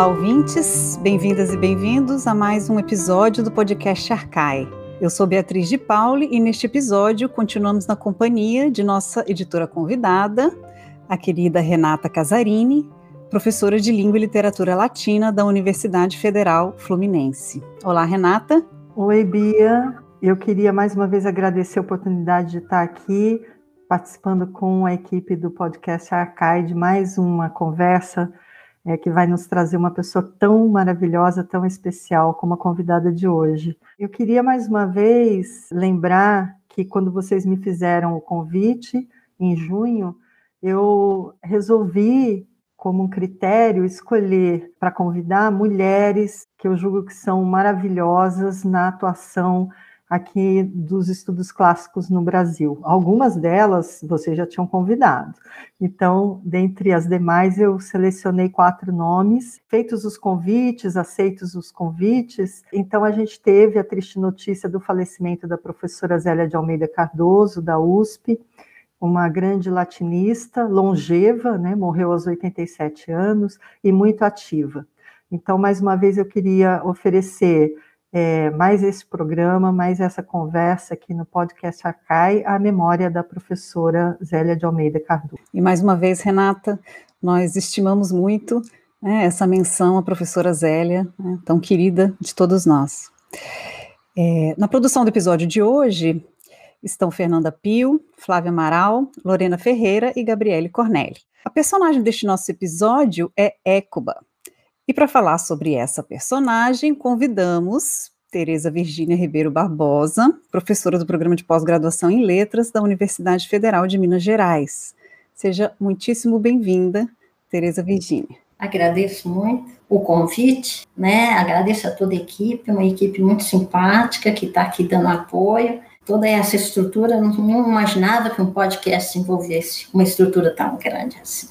Olá, ouvintes, bem-vindas e bem-vindos a mais um episódio do podcast Arcai. Eu sou Beatriz de Pauli e neste episódio continuamos na companhia de nossa editora convidada, a querida Renata Casarini, professora de Língua e Literatura Latina da Universidade Federal Fluminense. Olá, Renata. Oi, Bia. Eu queria mais uma vez agradecer a oportunidade de estar aqui participando com a equipe do podcast Arcai de mais uma conversa é, que vai nos trazer uma pessoa tão maravilhosa, tão especial como a convidada de hoje. Eu queria mais uma vez lembrar que quando vocês me fizeram o convite, em junho, eu resolvi, como um critério, escolher para convidar mulheres que eu julgo que são maravilhosas na atuação aqui dos estudos clássicos no Brasil. Algumas delas vocês já tinham convidado. Então, dentre as demais, eu selecionei quatro nomes. Feitos os convites, aceitos os convites, então a gente teve a triste notícia do falecimento da professora Zélia de Almeida Cardoso, da USP, uma grande latinista, longeva, né, morreu aos 87 anos e muito ativa. Então, mais uma vez, eu queria oferecer é, mais esse programa, mais essa conversa aqui no podcast Arcai, a memória da professora Zélia de Almeida Cardoso. E mais uma vez, Renata, nós estimamos muito né, essa menção à professora Zélia, né, tão querida de todos nós. É, na produção do episódio de hoje estão Fernanda Pio, Flávia Amaral, Lorena Ferreira e Gabriele Cornelli. A personagem deste nosso episódio é Écuba, e para falar sobre essa personagem, convidamos Tereza Virgínia Ribeiro Barbosa, professora do programa de pós-graduação em Letras da Universidade Federal de Minas Gerais. Seja muitíssimo bem-vinda, Tereza Virgínia. Agradeço muito o convite, né? Agradeço a toda a equipe, uma equipe muito simpática que está aqui dando apoio. Toda essa estrutura, não, imaginava que um podcast envolvesse uma estrutura tão grande assim.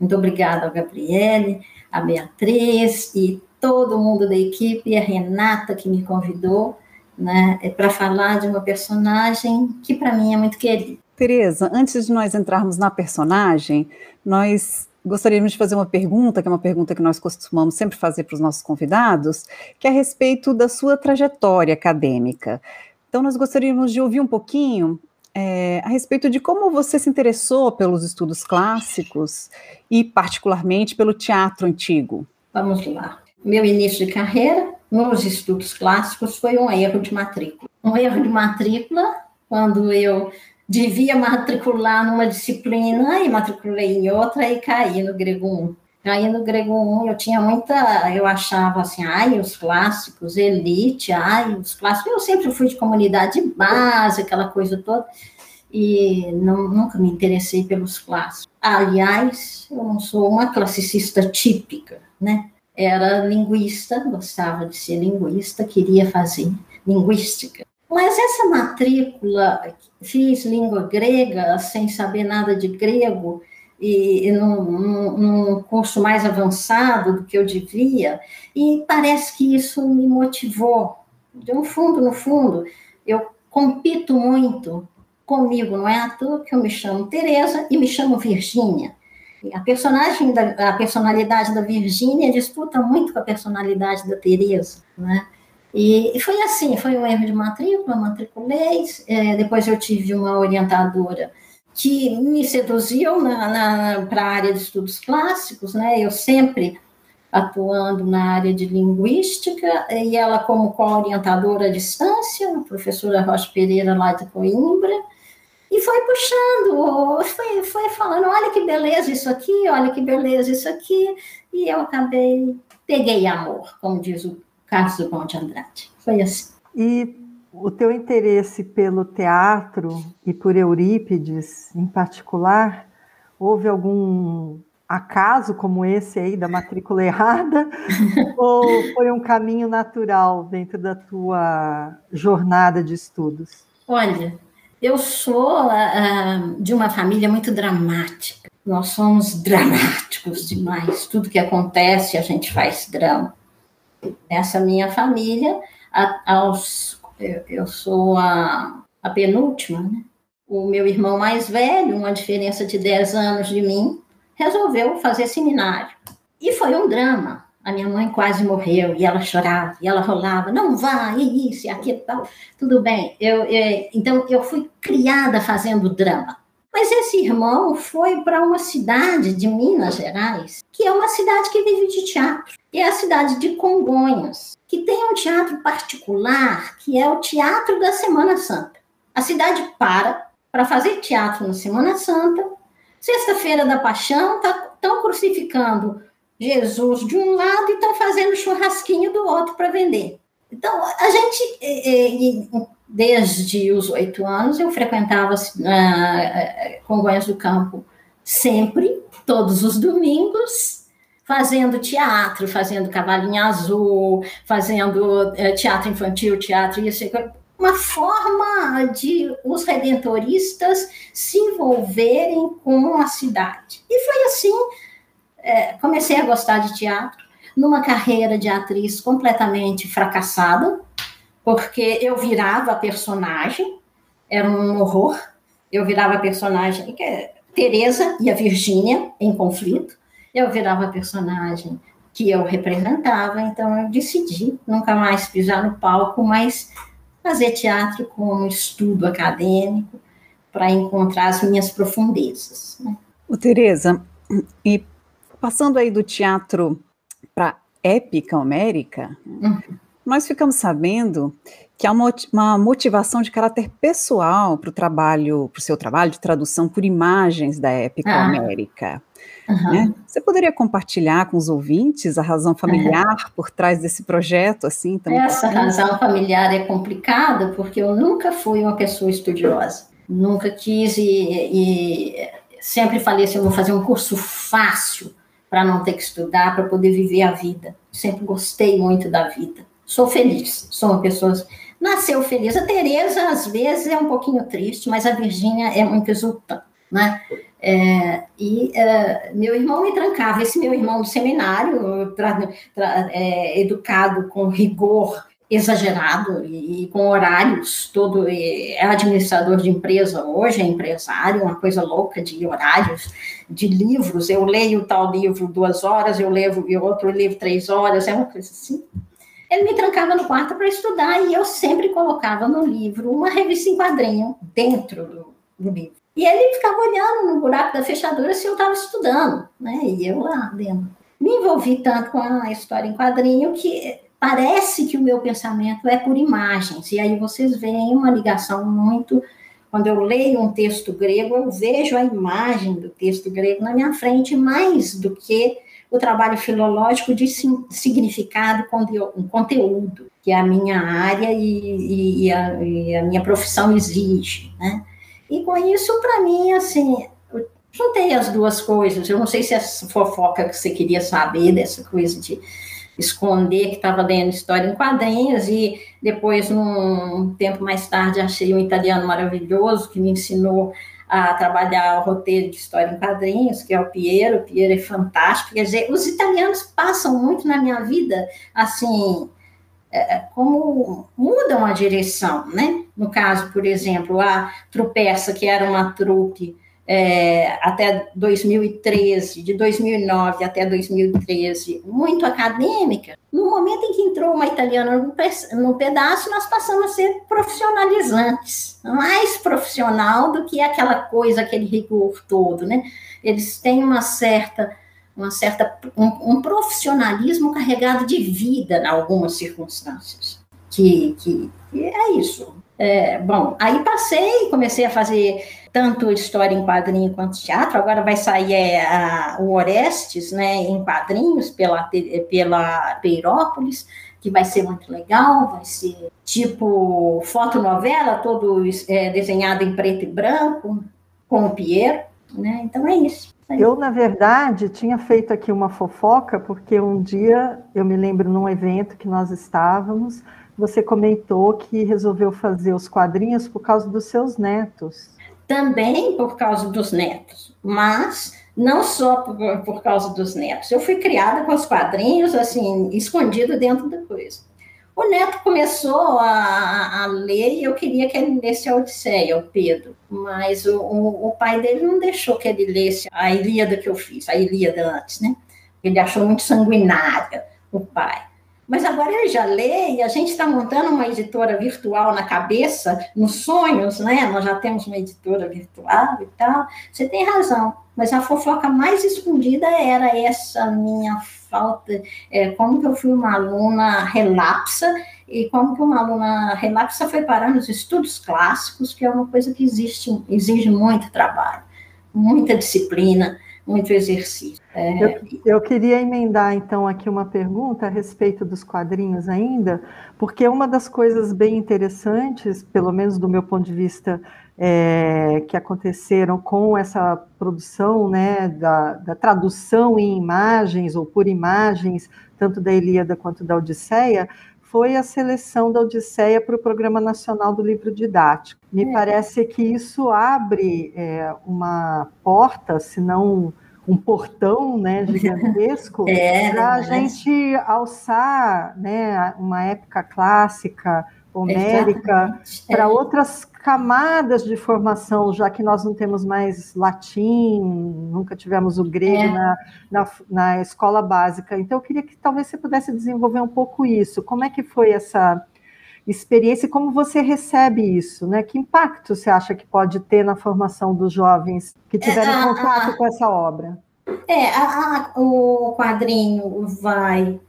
Muito obrigada ao Gabriele, a Beatriz e todo mundo da equipe, a Renata que me convidou, né, é para falar de uma personagem que para mim é muito querida. Tereza, antes de nós entrarmos na personagem, nós gostaríamos de fazer uma pergunta, que é uma pergunta que nós costumamos sempre fazer para os nossos convidados, que é a respeito da sua trajetória acadêmica. Então, nós gostaríamos de ouvir um pouquinho é, a respeito de como você se interessou pelos estudos clássicos e, particularmente, pelo teatro antigo. Vamos lá. Meu início de carreira nos estudos clássicos foi um erro de matrícula. Um erro de matrícula, quando eu devia matricular numa disciplina e matriculei em outra e caí no grego 1. Caí no grego 1, eu tinha muita, eu achava assim, ai, os clássicos, elite, ai, os clássicos. Eu sempre fui de comunidade base, aquela coisa toda, e não, nunca me interessei pelos clássicos. Aliás, eu não sou uma classicista típica, né? Era linguista, gostava de ser linguista, queria fazer linguística. Mas essa matrícula, fiz língua grega sem saber nada de grego, e, e num, num, num, curso mais avançado do que eu devia, e parece que isso me motivou. De um fundo, no fundo, eu compito muito comigo, não é à toa que eu me chamo Tereza e me chamo Virgínia. A personagem da, a personalidade da Virgínia disputa muito com a personalidade da Tereza, né? E, e foi assim, foi um erro de matrícula, matriculei, é, depois eu tive uma orientadora que me na para a área de estudos clássicos, né? Eu sempre atuando na área de linguística, e ela como co-orientadora à distância, a professora Rocha Pereira lá de Coimbra, e foi puxando, foi, foi falando, olha que beleza isso aqui, olha que beleza isso aqui, e eu acabei, peguei amor, como diz o Carlos Drummond de Andrade. Foi assim. E o teu interesse pelo teatro e por Eurípides em particular, houve algum acaso como esse aí da matrícula errada ou foi um caminho natural dentro da tua jornada de estudos? Olha, eu sou uh, de uma família muito dramática. Nós somos dramáticos demais. Tudo que acontece, a gente faz drama. Nessa minha família, a, aos, eu, eu, sou a, a penúltima, né? O meu irmão mais velho, uma diferença de 10 anos de mim, resolveu fazer seminário. E foi um drama. A minha mãe quase morreu e ela chorava, e ela rolava, não vá, e isso, e aquilo, tal. Tudo bem. Eu, eu, então, eu fui criada fazendo drama. Mas esse irmão foi para uma cidade de Minas Gerais, que é uma cidade que vive de teatro. É a cidade de Congonhas, que tem um teatro particular, que é o Teatro da Semana Santa. A cidade para para fazer teatro na Semana Santa. Sexta-feira da Paixão, estão tá, crucificando Jesus de um lado e estão fazendo churrasquinho do outro para vender. Então, a gente, desde os oito anos, eu frequentava uh, Congonhas do Campo sempre, todos os domingos, fazendo teatro, fazendo Cavalinho Azul, fazendo uh, teatro infantil, teatro isso, uma forma de os redentoristas se envolverem com a cidade. E foi assim, é, comecei a gostar de teatro, numa carreira de atriz completamente fracassada, porque eu virava personagem, era um horror, eu virava personagem, que é Teresa e a Virgínia em conflito, eu virava personagem que eu representava, então eu decidi nunca mais pisar no palco, mas fazer teatro como estudo acadêmico para encontrar as minhas profundezas. Né? O Tereza, e passando aí do teatro para épica homérica, uhum. Nós ficamos sabendo que há uma, uma motivação de caráter pessoal para o trabalho, para o seu trabalho de tradução por imagens da épica ah. homérica. Uhum. Né? Você poderia compartilhar com os ouvintes a razão familiar uhum. por trás desse projeto? assim? Tão Essa razão familiar é complicada porque eu nunca fui uma pessoa estudiosa, nunca quis e, e sempre falei assim, eu vou fazer um curso fácil para não ter que estudar, para poder viver a vida. Sempre gostei muito da vida. Sou feliz, sou uma pessoa nasceu feliz. A Tereza às vezes é um pouquinho triste, mas a Virgínia é muito exultante, né? É, e é, meu irmão me trancava, esse meu irmão do seminário, tra, tra, é, educado com rigor exagerado e, e, com horários, todo é administrador de empresa hoje, é empresário, uma coisa louca de horários, de livros, eu leio tal livro duas horas, eu levo outro livro três horas, é uma coisa assim. Ele me trancava no quarto para estudar e eu sempre colocava no livro uma revista em quadrinho dentro do, do livro. E ele ficava olhando no buraco da fechadura se eu estava estudando, né? E eu lá dentro. Me envolvi tanto com a história em quadrinho que parece que o meu pensamento é por imagens. E aí vocês veem uma ligação muito. Quando eu leio um texto grego, eu vejo a imagem do texto grego na minha frente mais do que o trabalho filológico de significado, conteúdo, que a minha área e, e, a, e a minha profissão exige, né? E com isso, para mim, assim, juntei as duas coisas. Eu não sei se é fofoca que você queria saber, dessa coisa de esconder que estava lendo história em quadrinhos, e depois, um tempo mais tarde, achei um italiano maravilhoso que me ensinou a trabalhar o roteiro de história em quadrinhos, que é o Piero. O Piero é fantástico. Quer dizer, os italianos passam muito na minha vida, assim, é, é, como mudam a direção, né? No caso, por exemplo, a Trupeça, que era uma trupe é, até 2013, de 2009 até 2013, muito acadêmica, no momento em que entrou uma italiana no pedaço, nós passamos a ser profissionalizantes, mais profissional do que aquela coisa, aquele rigor todo, né? Eles têm uma certa uma certa, um, um, profissionalismo carregado de vida em algumas circunstâncias. Que, que, que é isso. É, bom, aí passei, comecei a fazer tanto história em quadrinho quanto teatro. Agora vai sair é, a, o Orestes, né, em quadrinhos pela pela Peirópolis, que vai ser muito legal. Vai ser tipo fotonovela, todo é, desenhado em preto e branco, com o Piero, né? Então é isso. Eu, na verdade, tinha feito aqui uma fofoca, porque um dia, eu me lembro num evento que nós estávamos, você comentou que resolveu fazer os quadrinhos por causa dos seus netos. Também por causa dos netos, mas não só por, por causa dos netos. Eu fui criada com os quadrinhos, assim, escondido dentro da coisa. O neto começou a, a, ler e eu queria que ele lesse a Odisseia, o Pedro, mas o, o, o, pai dele não deixou que ele lesse a Ilíada que eu fiz, a Ilíada antes, né? Ele achou muito sanguinária. o pai. Mas agora ele já lê e a gente está montando uma editora virtual na cabeça, nos sonhos, né? Nós já temos uma editora virtual e tal. Você tem razão, mas a fofoca mais escondida era essa minha falta, é, como que eu fui uma aluna relapsa e como que uma aluna relapsa foi parar nos estudos clássicos, que é uma coisa que existe, exige muito trabalho, muita disciplina, muito exercício. É... Eu, eu, queria emendar, então, aqui uma pergunta a respeito dos quadrinhos ainda, porque uma das coisas bem interessantes, pelo menos do meu ponto de vista, é, que aconteceram com essa produção né, da, da, tradução em imagens ou por imagens, tanto da Ilíada quanto da Odisseia, foi a seleção da Odisseia para o Programa Nacional do Livro Didático. Me é. parece que isso abre é, uma porta, se não um portão né, gigantesco, é, para a gente alçar né, uma época clássica, homérica, para é. outras camadas de formação, já que nós não temos mais latim, nunca tivemos o grego é. na, na, na, escola básica. Então, eu queria que talvez você pudesse desenvolver um pouco isso. Como é que foi essa experiência e como você recebe isso? Né? Que impacto você acha que pode ter na formação dos jovens que tiverem é, contato a, com essa obra? É, a, o quadrinho vai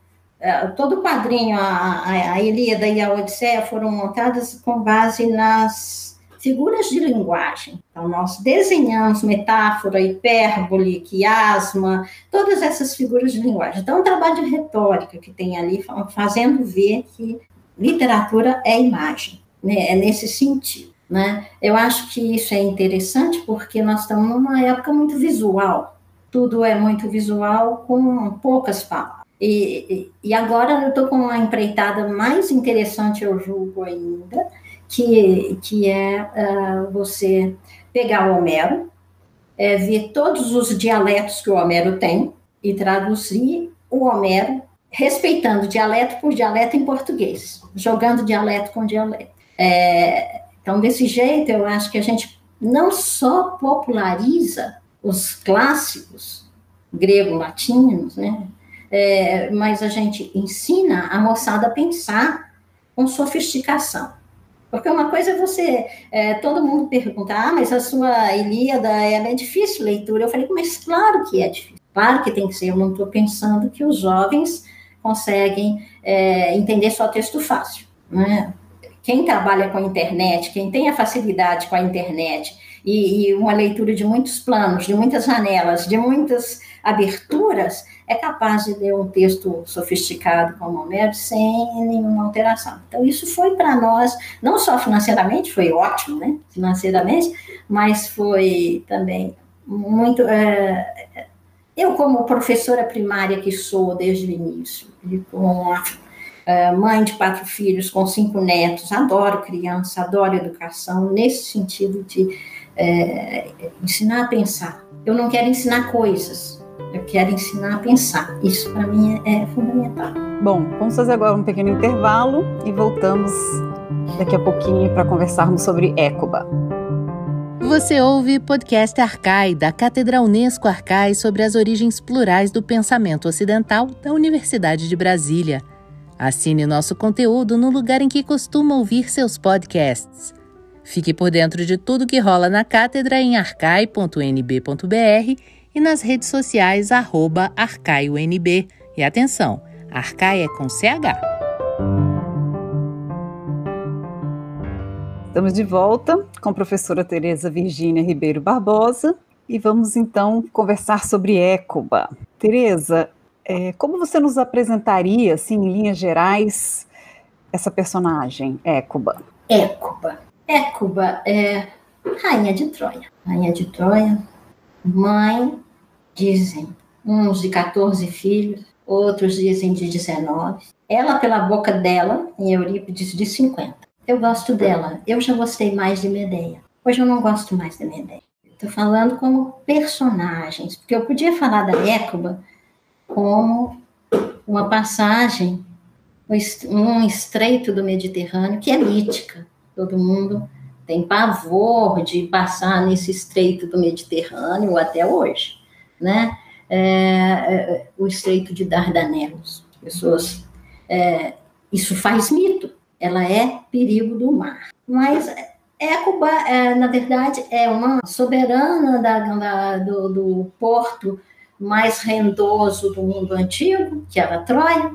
todo o quadrinho, a, a, Ilíada e a Odisseia foram montadas com base nas figuras de linguagem. Então, nós desenhamos metáfora, hipérbole, quiasma, todas essas figuras de linguagem. Então, é um trabalho de retórica que tem ali, fazendo ver que literatura é imagem, né? é nesse sentido. Né? Eu acho que isso é interessante porque nós estamos numa época muito visual, tudo é muito visual com poucas palavras. E, e agora eu estou com uma empreitada mais interessante, eu julgo ainda, que, que é uh, você pegar o Homero, é, ver todos os dialetos que o Homero tem e traduzir o Homero respeitando dialeto por dialeto em português, jogando dialeto com dialeto. É, então, desse jeito, eu acho que a gente não só populariza os clássicos grego-latinos, né? É, mas a gente ensina a moçada a pensar com sofisticação. Porque uma coisa é você, é, todo mundo pergunta, ah, mas a sua Ilíada ela é difícil leitura. Eu falei, mas claro que é difícil, claro que tem que ser. Eu não estou pensando que os jovens conseguem é, entender só texto fácil. Né? Quem trabalha com a internet, quem tem a facilidade com a internet e, e uma leitura de muitos planos, de muitas janelas, de muitas aberturas, é capaz de ler um texto sofisticado como Homero sem nenhuma alteração. Então, isso foi para nós, não só financeiramente, foi ótimo, né, financeiramente, mas foi também muito. É, eu, como professora primária que sou desde o início, e com a é, mãe de quatro filhos, com cinco netos, adoro criança, adoro educação, nesse sentido de é, ensinar a pensar. Eu não quero ensinar coisas, eu quero ensinar a pensar. Isso para mim é, fundamental. Bom, vamos fazer agora um pequeno intervalo e voltamos daqui a pouquinho para conversarmos sobre Écoba. Você ouve podcast Arcai, da Cátedra Unesco Arcai sobre as origens plurais do pensamento ocidental da Universidade de Brasília. Assine nosso conteúdo no lugar em que costuma ouvir seus podcasts. Fique por dentro de tudo que rola na cátedra em arcai.nb.br e nas redes sociais arroba arcaionb. E atenção, Arcai é com CH. Estamos de volta com a professora Tereza Virgínia Ribeiro Barbosa e vamos então conversar sobre Écoba. Tereza, é, como você nos apresentaria, assim, em linhas gerais, essa personagem, Écoba? Écoba. Écoba é rainha de Troia. Rainha de Troia, mãe dizem uns de 14 filhos, outros dizem de 19. Ela, pela boca dela, em Eurípides, de 50. Eu gosto dela. Eu já gostei mais de Medeia. Hoje eu não gosto mais de Medeia. Estou falando como personagens, porque eu podia falar da Écuba como uma passagem, um estreito do Mediterrâneo, que é mítica. Todo mundo tem pavor de passar nesse estreito do Mediterrâneo até hoje né? É, é, o Estreito de Dardanelos. pessoas. É, isso faz mito, ela é perigo do mar. Mas Écuba, é, na verdade, é uma soberana da, da, do, do porto mais rendoso do mundo antigo, que era Troia,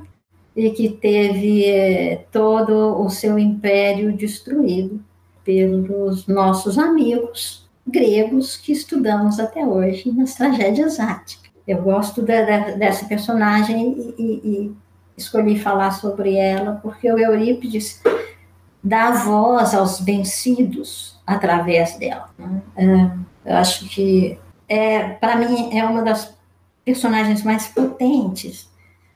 e que teve é, todo o seu império destruído pelos nossos amigos gregos que estudamos até hoje nas tragédias áticas. Eu gosto da, da, dessa personagem e, e, escolhi falar sobre ela porque o Eurípides dá voz aos vencidos através dela. Né? É, eu acho que, é, para mim, é uma das personagens mais potentes,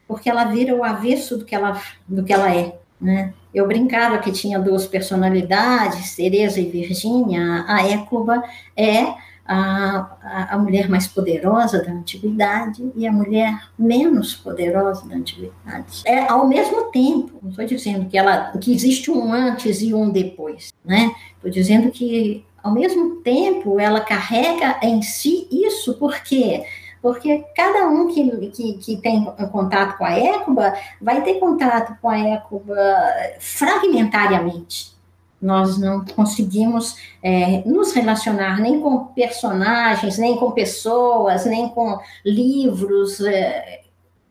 porque ela vira o avesso do que ela, do que ela é. Né? Eu brincava que tinha duas personalidades, Teresa e Virgínia. A Écuba é a, a, mulher mais poderosa da antiguidade e a mulher menos poderosa da antiguidade. É ao mesmo tempo, não estou dizendo que, ela, que existe um antes e um depois, né? Estou dizendo que ao mesmo tempo ela carrega em si isso, por quê? Porque cada um que, que, que tem contato com a Écuba vai ter contato com a Écuba fragmentariamente nós não conseguimos é, nos relacionar nem com personagens, nem com pessoas, nem com livros é,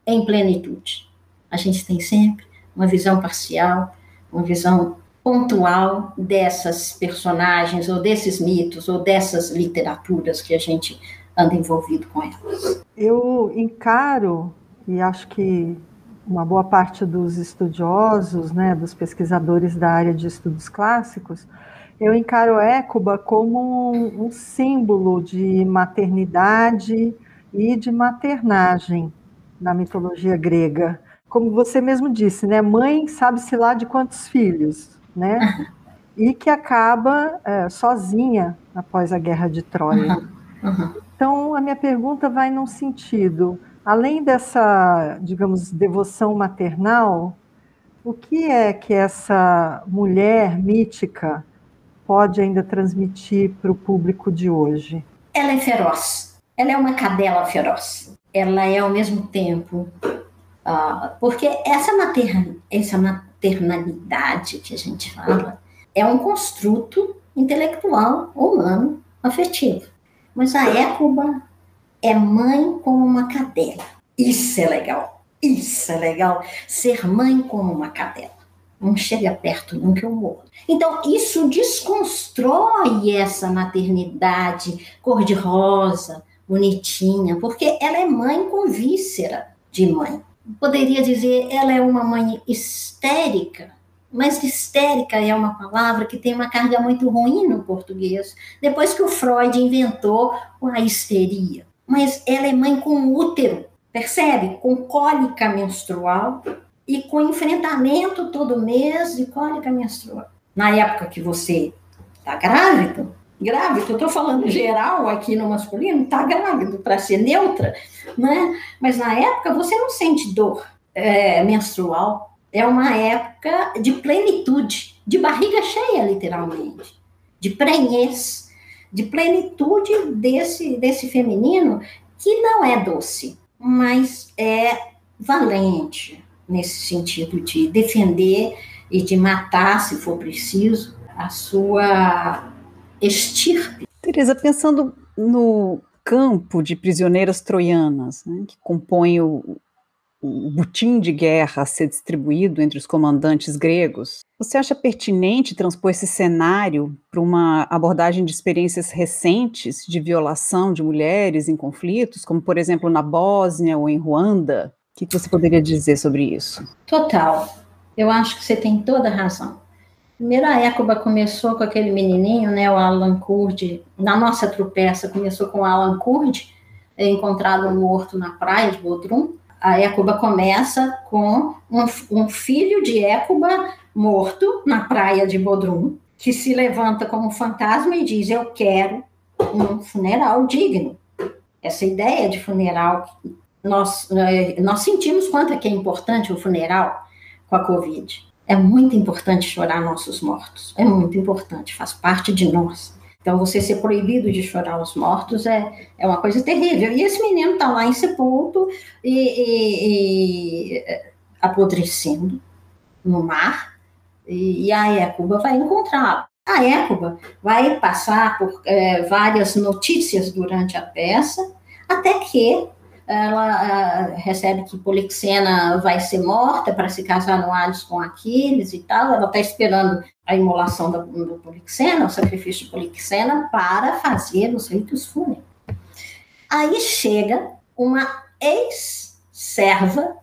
em plenitude. A gente tem sempre uma visão parcial, uma visão pontual dessas personagens, ou desses mitos, ou dessas literaturas que a gente anda envolvido com elas. Eu encaro, e acho que uma boa parte dos estudiosos, né, dos pesquisadores da área de estudos clássicos, eu encaro Écuba como um, um símbolo de maternidade e de maternagem na mitologia grega. Como você mesmo disse, né, mãe sabe-se lá de quantos filhos, né? E que acaba é, sozinha após a guerra de Troia. Uhum. Então, a minha pergunta vai num sentido: Além dessa, digamos, devoção maternal, o que é que essa mulher mítica pode ainda transmitir para o público de hoje? Ela é feroz. Ela é uma cadela feroz. Ela é ao mesmo tempo. Uh, porque essa, essa maternalidade que a gente fala é um construto intelectual, humano, afetivo. Mas a Écuba é mãe como uma cadela. Isso é legal. Isso é legal. Ser mãe como uma cadela. Não chega perto, nunca eu morro. Então, isso desconstrói essa maternidade cor-de-rosa, bonitinha, porque ela é mãe com víscera de mãe. Poderia dizer, ela é uma mãe histérica, mas histérica é uma palavra que tem uma carga muito ruim no português, depois que o Freud inventou a histeria mas ela é mãe com útero, percebe? Com cólica menstrual e com enfrentamento todo mês de cólica menstrual. Na época que você está grávido, grávido, eu estou falando geral aqui no masculino, está grávido para ser neutra, né? Mas na época você não sente dor é, menstrual. É uma época de plenitude, de barriga cheia, literalmente, de prenhez de plenitude desse, desse feminino, que não é doce, mas é valente, nesse sentido de defender e de matar, se for preciso, a sua estirpe. Teresa, pensando no campo de prisioneiras troianas, né, que compõe o, o butim de guerra a ser distribuído entre os comandantes gregos, você acha pertinente transpor esse cenário para uma abordagem de experiências recentes de violação de mulheres em conflitos, como por exemplo na Bósnia ou em Ruanda? O que você poderia dizer sobre isso? Total. Eu acho que você tem toda a razão. Primeiro, a Écoba começou com aquele menininho, né, o Alan Kurd. Na nossa tropeça, começou com o Alan Kurd, encontrado morto na praia de Bodrum a Écuba começa com um, um filho de Écuba morto na praia de Bodrum, que se levanta como fantasma e diz: Eu quero um funeral digno. Essa ideia de funeral, nós, eh, nós sentimos quanto é que é importante o funeral com a Covid. É muito importante chorar nossos mortos, é muito importante, faz parte de nós. Então, você ser proibido de chorar os mortos é, é uma coisa terrível. E esse menino está lá em sepulto e, e, e, apodrecendo no mar e, e a Écuba vai encontrá-lo. A Écuba vai passar por é, várias notícias durante a peça, até que ela uh, recebe que Polixena vai ser morta para se casar no Hades com Aquiles e tal. Ela está esperando a imolação do, do Polixena, o sacrifício de Polixena, para fazer os ritos fúnebres. Aí chega uma ex-serva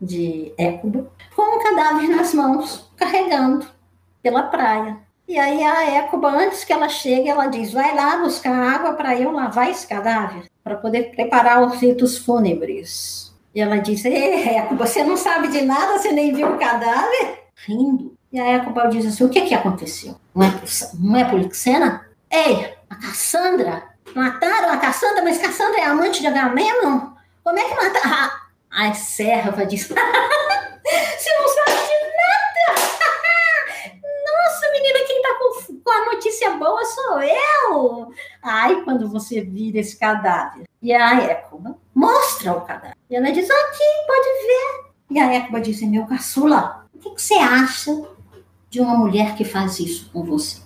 de Écuba com um cadáver nas mãos, carregando pela praia. E aí a Écuba, antes que ela chegue, ela diz: vai lá buscar água para eu lavar esse cadáver, para poder preparar os ritos fúnebres. E ela diz: Écuba, você não sabe de nada, você nem viu o cadáver? Rindo. E a Écuba diz assim: o que que aconteceu? Não é, não é Polixena? Ei, a Cassandra? Mataram a Cassandra, mas Cassandra é amante de Agamemnon? Como é que mataram? A serva diz: você não sabe de menina, quem tá com, a notícia boa sou eu. Ai, quando você vira esse cadáver. E a Écuba mostra o cadáver. E ela diz, aqui, pode ver. E a Écuba diz, meu caçula, o que, que você acha de uma mulher que faz isso com você?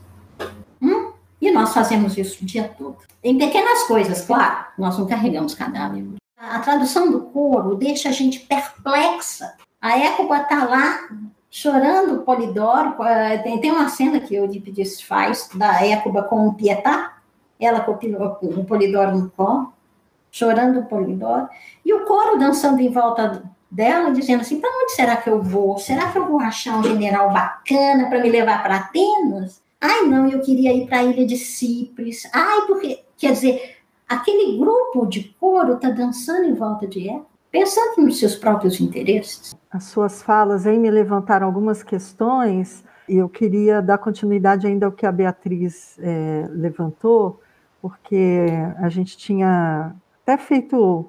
Hum? E nós fazemos isso o dia todo. Em pequenas coisas, claro, nós não carregamos cadáver. A tradução do coro deixa a gente perplexa. A Écuba está lá chorando Polidoro. Eh, tem, tem uma cena que Eurípides faz da Écuba com o Pietá, ela com o Polidoro no colo, chorando Polidoro, e o coro dançando em volta dela, dizendo assim: para onde será que eu vou? Será que eu vou achar um general bacana para me levar para Atenas? Ai, não, eu queria ir para a ilha de Cipres. Ai, porque. Quer dizer, aquele grupo de coro está dançando em volta de Écuba pensando nos seus próprios interesses. As suas falas aí me levantaram algumas questões e eu queria dar continuidade ainda ao que a Beatriz é, levantou, porque a gente tinha até feito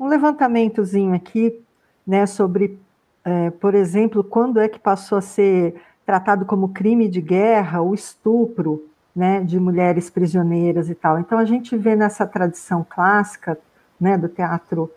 um levantamentozinho aqui, né, sobre, é, por exemplo, quando é que passou a ser tratado como crime de guerra o estupro, né, de mulheres prisioneiras e tal. Então a gente vê nessa tradição clássica, né, do teatro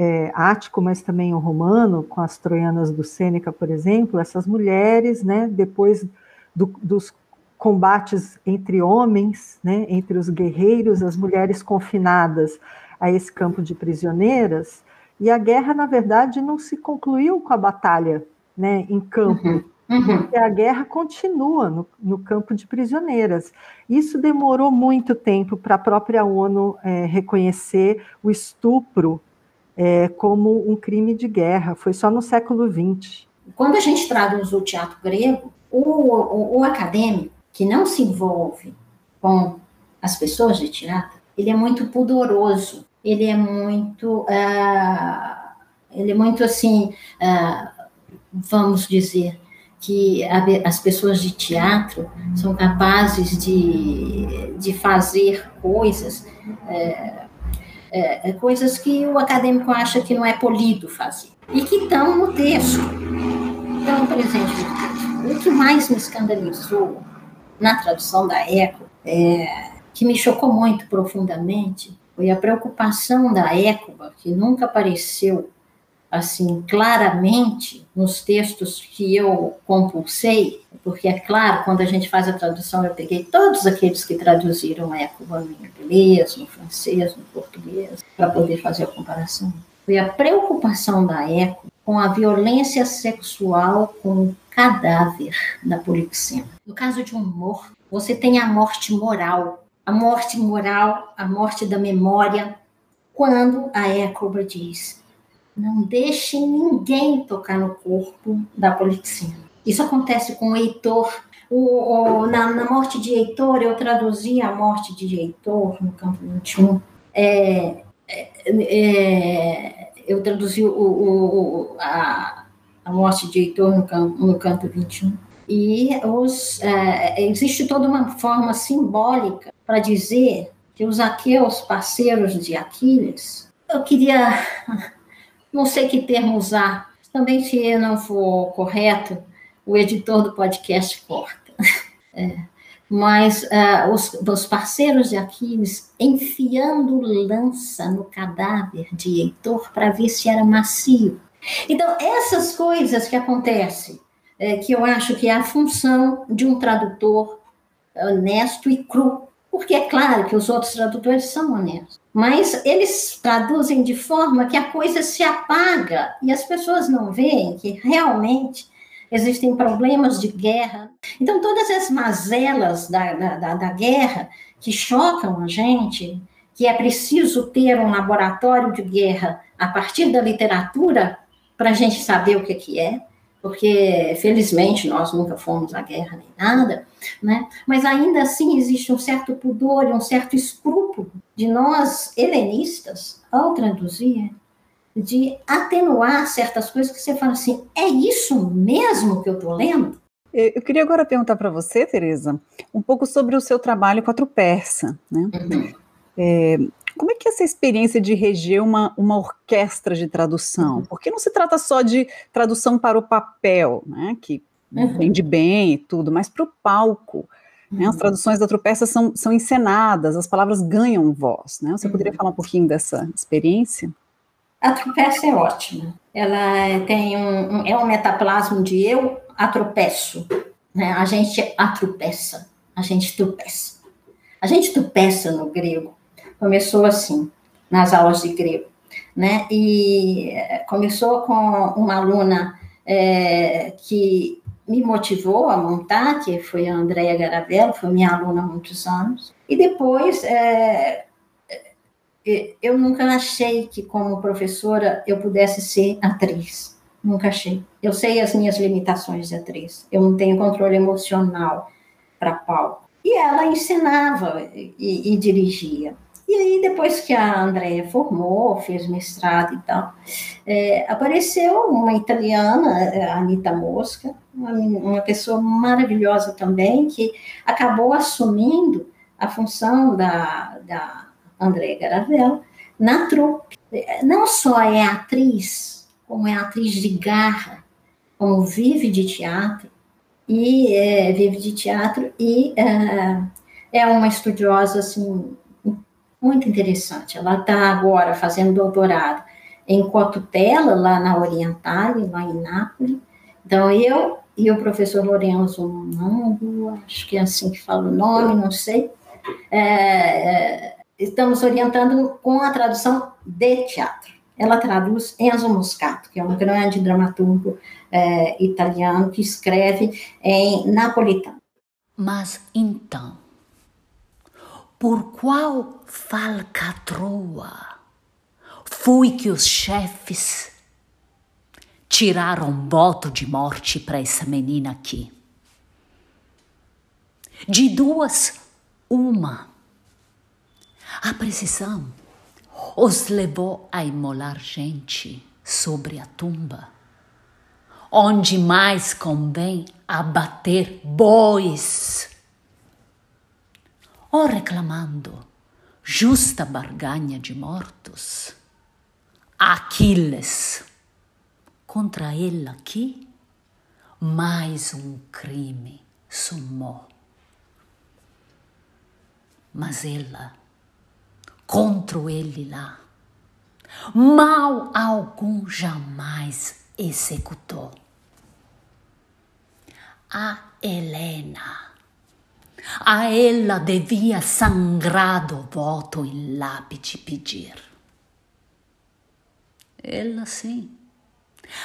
é, ático, mas também o romano, com as troianas do Sêneca, por exemplo, essas mulheres, né, depois do, dos combates entre homens, né, entre os guerreiros, as mulheres confinadas a esse campo de prisioneiras, e a guerra, na verdade, não se concluiu com a batalha né, em campo, uhum. Uhum. Porque a guerra continua no, no, campo de prisioneiras. Isso demorou muito tempo para a própria ONU é, reconhecer o estupro é, como um crime de guerra. Foi só no século XX. Quando a gente traduz o teatro grego, o, o, o acadêmico que não se envolve com as pessoas de teatro, ele é muito pudoroso, ele é muito, uh, ele é muito assim, uh, vamos dizer, que as pessoas de teatro são capazes de, de fazer coisas é, é, coisas que o acadêmico acha que não é polido fazer e que estão no texto. Então, por exemplo, o que mais me escandalizou na tradução da Eco, é, que me chocou muito profundamente, foi a preocupação da Écoba, que nunca apareceu assim claramente nos textos que eu compulsei, porque é claro, quando a gente faz a tradução, eu peguei todos aqueles que traduziram Écuba no inglês, no francês, no português, para poder fazer a comparação. Foi a preocupação da Eco com a violência sexual com o cadáver da Polixena. No caso de um morto, você tem a morte moral, a morte moral, a morte da memória, quando a Écoba diz não deixe ninguém tocar no corpo da Polixena. Isso acontece com o Heitor. O, o, na, na, morte de Heitor, eu traduzi a morte de Heitor no campo 21. É, é, é, eu traduzi o, o, a, a morte de Heitor no no campo 21. E os, é, existe toda uma forma simbólica para dizer que os aqueus parceiros de Aquiles, eu queria não sei que termo usar. Também, se não for correto, o editor do podcast corta. É. Mas uh, os, os, parceiros de Aquiles enfiando lança no cadáver de Heitor para ver se era macio. Então, essas coisas que acontecem, é, que eu acho que é a função de um tradutor honesto e cru, porque é claro que os outros tradutores são honestos, mas eles traduzem de forma que a coisa se apaga e as pessoas não veem que realmente existem problemas de guerra. Então, todas as mazelas da, da, da guerra que chocam a gente, que é preciso ter um laboratório de guerra a partir da literatura para a gente saber o que, que é, porque felizmente nós nunca fomos à guerra nem nada, né? Mas ainda assim existe um certo pudor e um certo escrúpulo de nós helenistas ao traduzir de atenuar certas coisas que você fala assim, é isso mesmo que eu estou lendo? Eu queria agora perguntar para você, Tereza, um pouco sobre o seu trabalho com a Trupersa, né? Uhum. É, como é que é essa experiência de reger uma, uma orquestra de tradução? Uhum. Porque não se trata só de tradução para o papel, né, que uhum. vende bem e tudo, mas para o palco. Né, as uhum. traduções da Trupersa são, são encenadas, as palavras ganham voz. Né? Você uhum. poderia falar um pouquinho dessa experiência? A Trupersa é ótima. Ela tem um, um, é um metaplasmo de eu atropeço. Né? A gente atropeça, a gente tropeça. A gente tropeça no grego começou assim, nas aulas de grego, né? E eh, começou com uma aluna é, que me motivou a montar, que foi a Andrea Garavello, foi minha aluna há muitos anos. E depois, é, eu nunca achei que, como professora, eu pudesse ser atriz. Nunca achei. Eu sei as minhas limitações de atriz. Eu não tenho controle emocional para palco. E ela ensinava e, e dirigia. E aí, depois que a Andrea formou, fez mestrado e tal, é, apareceu uma italiana, a Anitta Mosca, uma, uma, pessoa maravilhosa também, que acabou assumindo a função da, da Andrea Garavello na trupe. Não só é atriz, como é atriz de garra, como vive de teatro, e é, vive de teatro e é, é uma estudiosa assim muito interessante. Ela está agora fazendo doutorado em Cotutela, lá na Orientale, lá em Nápoles. Então, eu e o professor Lorenzo Mango, acho que é assim que fala o nome, não sei, é, é, estamos orientando com a tradução de teatro. Ela traduz Enzo Moscato, que é um grande dramaturgo é, italiano que escreve em napolitano. Mas então, por qual falcatrua foi que os chefes tiraram voto de morte para essa menina aqui? De duas, uma. A precisão os levou a imolar gente sobre a tumba, onde mais convém abater bois ou reclamando justa barganha de mortos. Aquiles, contra ele aqui, mais um crime sumou. Mas ela, contra ele lá, mal algum jamais executou. A Helena, a ela devia sangrado voto em lápide pedir. Ela sim.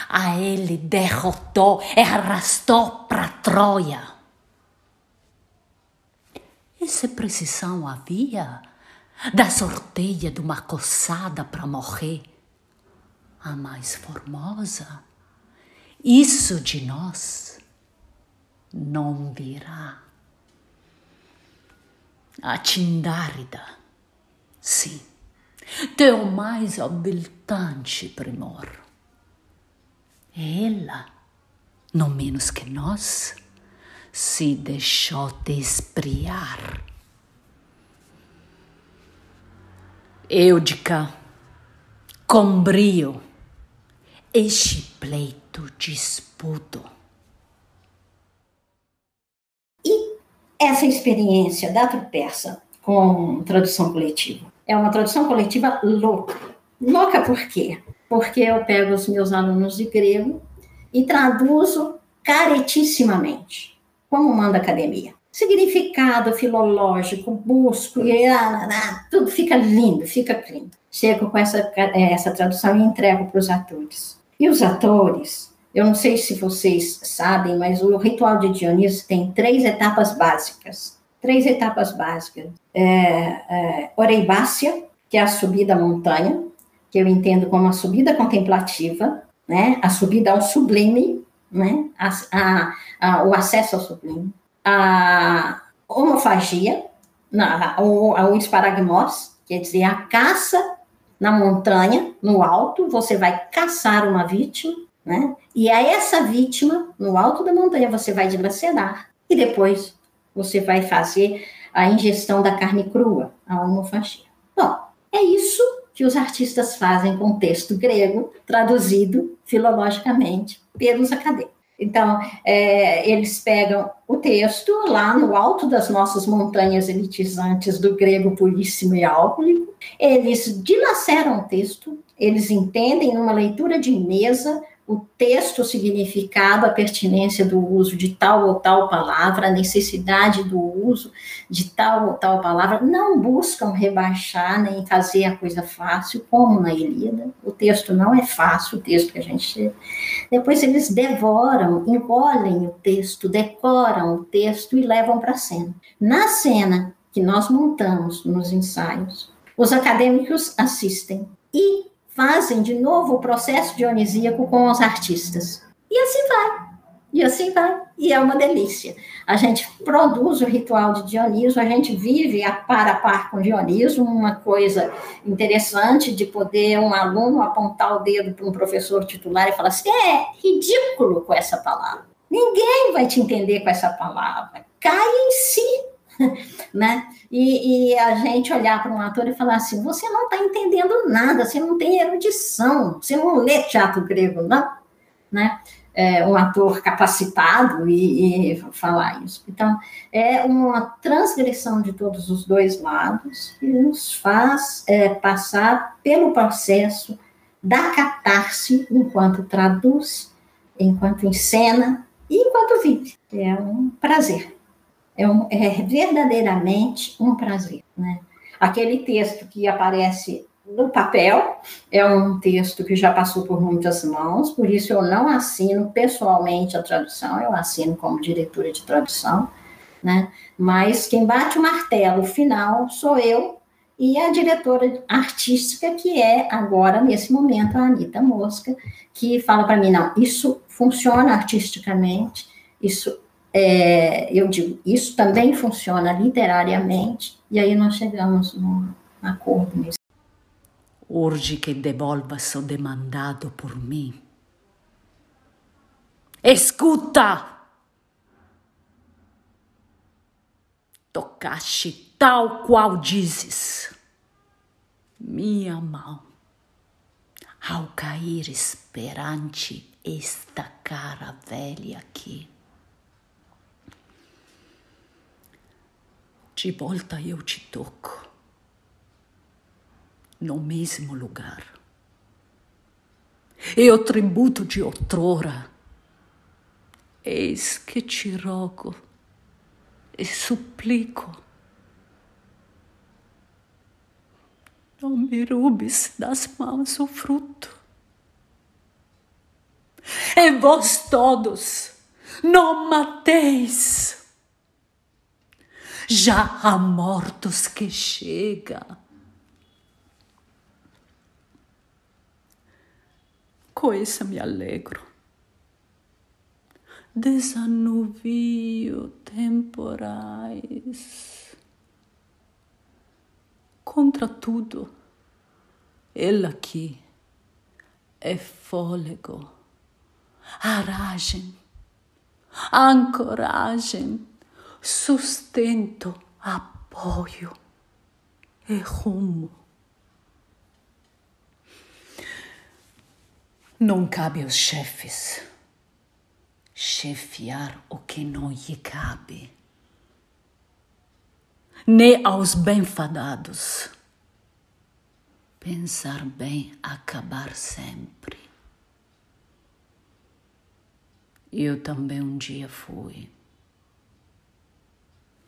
A ele derrotou e arrastou para Troia. E se precisão havia da sorteia de uma coçada para morrer, a mais formosa, isso de nós não virá a Tindárida. Sim, teu mais abiltante primor. Ela, não menos que nós, se deixou despriar. Eudica, com brio, este pleito disputo essa experiência da Trupersa com tradução coletiva é uma tradução coletiva louca. Louca por quê? porque eu pego os meus alunos de grego e traduzo caretissimamente, como manda a academia. Significado filológico, busco, e, tudo fica lindo, fica lindo. Chego com essa, essa tradução e entrego para os atores. E os atores, eu não sei se vocês sabem, mas o ritual de Dionísio tem três etapas básicas. Três etapas básicas. É, é, Oreibácia, que é a subida à montanha, que eu entendo como a subida contemplativa, né? a subida ao sublime, né? a, a, a, o acesso ao sublime. A homofagia, na, o, o esparagmos, quer dizer, a caça na montanha, no alto, você vai caçar uma vítima, né? E a essa vítima, no alto da montanha, você vai dilacerar. E depois você vai fazer a ingestão da carne crua, a homofagia. Bom, é isso que os artistas fazem com o texto grego, traduzido filologicamente pelos acadêmicos. Então, é, eles pegam o texto lá no alto das nossas montanhas elitizantes do grego puríssimo e álcoolico, eles dilaceram o texto, eles entendem numa leitura de mesa o texto, o significado, a pertinência do uso de tal ou tal palavra, a necessidade do uso de tal ou tal palavra, não buscam rebaixar nem fazer a coisa fácil, como na Ilíada. O texto não é fácil, o texto que a gente. Depois eles devoram, engolem o texto, decoram o texto e levam para a cena. Na cena que nós montamos nos ensaios, os acadêmicos assistem e fazem de novo o processo dionisíaco com os artistas. E assim vai. E assim vai. E é uma delícia. A gente produz o ritual de Dioniso, a gente vive a par a par com Dioniso, uma coisa interessante de poder um aluno apontar o dedo para um professor titular e falar assim: é ridículo com essa palavra. Ninguém vai te entender com essa palavra. Cai em si. né? E, e, a gente olhar para um ator e falar assim: você não está entendendo nada, você não tem erudição, você não lê teatro grego, não, né? É, um ator capacitado e, e, falar isso. Então, é uma transgressão de todos os dois lados que nos faz é, passar pelo processo da catarse enquanto traduz, enquanto encena e enquanto vive. É um prazer. É, um, é verdadeiramente um prazer. Né? Aquele texto que aparece no papel é um texto que já passou por muitas mãos, por isso eu não assino pessoalmente a tradução, eu assino como diretora de tradução, né? Mas quem bate o martelo final sou eu e a diretora artística, que é agora, nesse momento, a Anitta Mosca, que fala para mim: não, isso funciona artisticamente, isso é, eu digo, isso também funciona literariamente, e aí nós chegamos num acordo nisso. Urge que devolvas o demandado por mim. Escuta! Tocaste tal qual dizes. Minha mão, ao cair esperante esta cara velha aqui, De volta eu te toco, no mesmo lugar. E o tributo de outrora, eis que te rogo e suplico. Não me roubes das mãos o fruto. E vós todos, não mateis já há mortos que chega. Com isso me alegro. Desanuvio temporais. Contra tudo, ele aqui é fôlego, aragem, ancoragem sustento, apoio e rumo. Não cabe aos chefes chefiar o que não lhe cabe, nem aos bem-fadados Pensar bem, acabar sempre. Eu também um dia fui.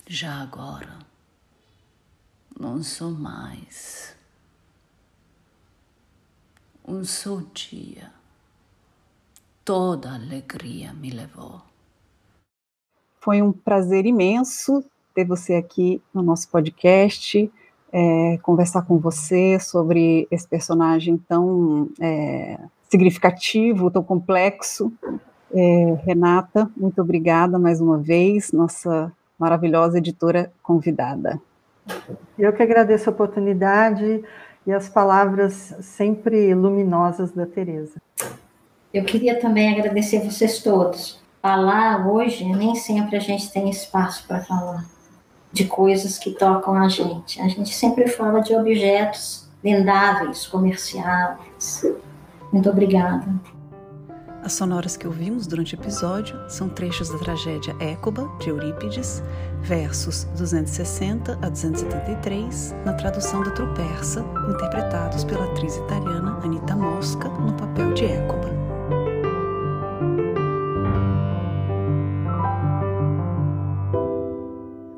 Já agora, não sou mais. Um só dia, toda alegria me levou. Foi um prazer imenso ter você aqui no nosso podcast, é, conversar com você sobre esse personagem tão é, significativo, tão complexo. É, Renata, muito obrigada mais uma vez, nossa maravilhosa editora convidada. Eu que agradeço a oportunidade e as palavras sempre luminosas da Tereza. Eu queria também agradecer vocês todos. Falar hoje, nem sempre a gente tem espaço para falar de coisas que tocam a gente. A gente sempre fala de objetos vendáveis, comerciáveis. Muito obrigada. As sonoras que ouvimos durante o episódio são trechos da tragédia Écoba, de Eurípides, versos 260 a 273, na tradução da Tropersa, interpretados pela atriz italiana Anita Mosca no papel de Écoba.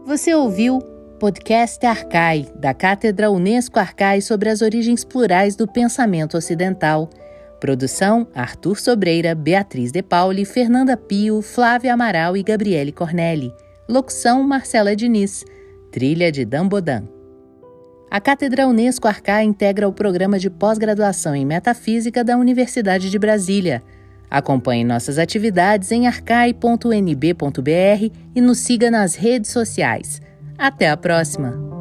Você ouviu Podcast Arcai, da Cátedra Unesco Arcai sobre as origens plurais do pensamento ocidental Produção: Arthur Sobreira, Beatriz De Pauli, Fernanda Pio, Flávia Amaral e Gabriele Cornelli. Locução: Marcela Diniz. Trilha de Dambodan. A Cátedra Unesco Arcá integra o programa de pós-graduação em Metafísica da Universidade de Brasília. Acompanhe nossas atividades em arcai.nb.br e nos siga nas redes sociais. Até a próxima!